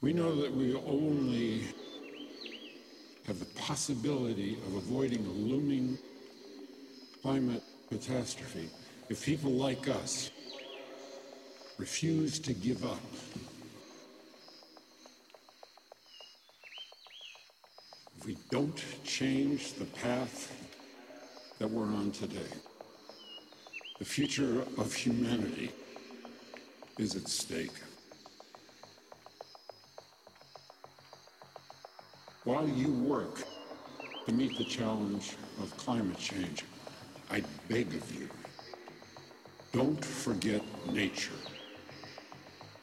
We know that we only have the possibility of avoiding a looming climate catastrophe if people like us refuse to give up. If we don't change the path that we're on today, the future of humanity is at stake. While you work to meet the challenge of climate change, I beg of you, don't forget nature.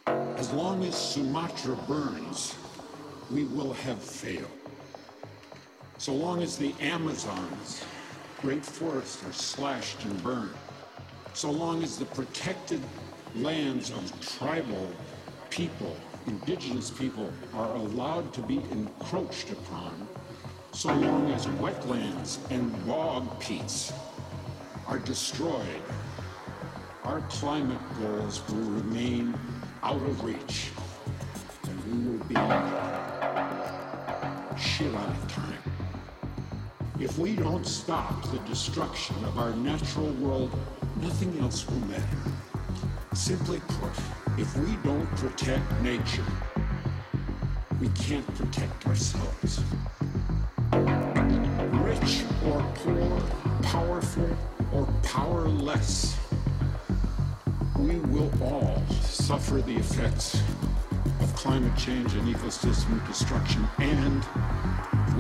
As long as Sumatra burns, we will have failed. So long as the Amazon's great forests are slashed and burned, so long as the protected lands of tribal people, indigenous people, are allowed to be encroached upon, so long as wetlands and bog peats are destroyed, our climate goals will remain out of reach, and we will be shit out of time. If we don't stop the destruction of our natural world, nothing else will matter. Simply put, if we don't protect nature, we can't protect ourselves. Rich or poor, powerful or powerless, we will all suffer the effects of climate change and ecosystem destruction, and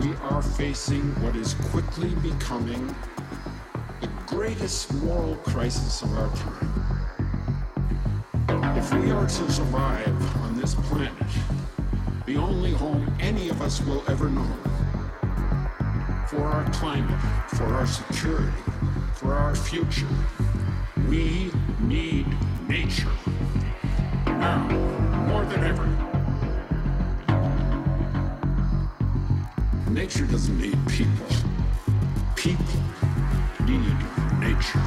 we are facing what is quickly becoming the greatest moral crisis of our time. If we are to survive on this planet, the only home any of us will ever know, for our climate, for our security, for our future, we need nature. Now, more than ever. Nature doesn't need people. People need nature.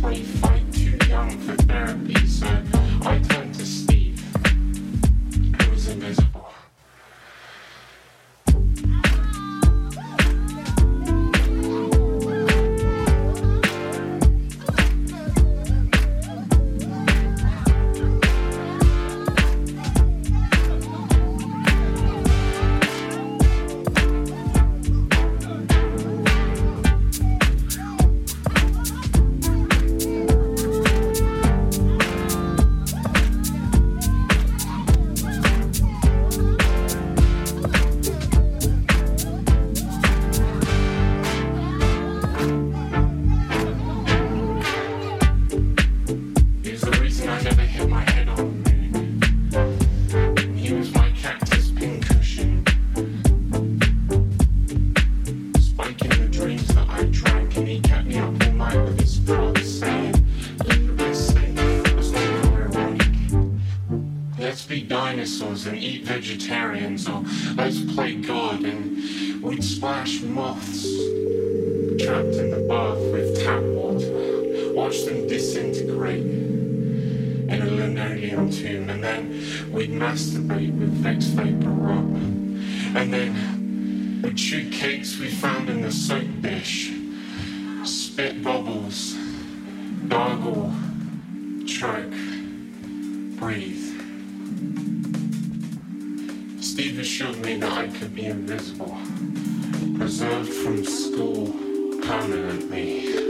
2022 young vegetarians, or let's play God and we'd splash moths trapped in the bath with tap water, watch them disintegrate in a linoleum tomb, and then we'd masturbate with Vicks VapoRub, and then we'd chew cakes we assured I could be invisible, preserved from school permanently.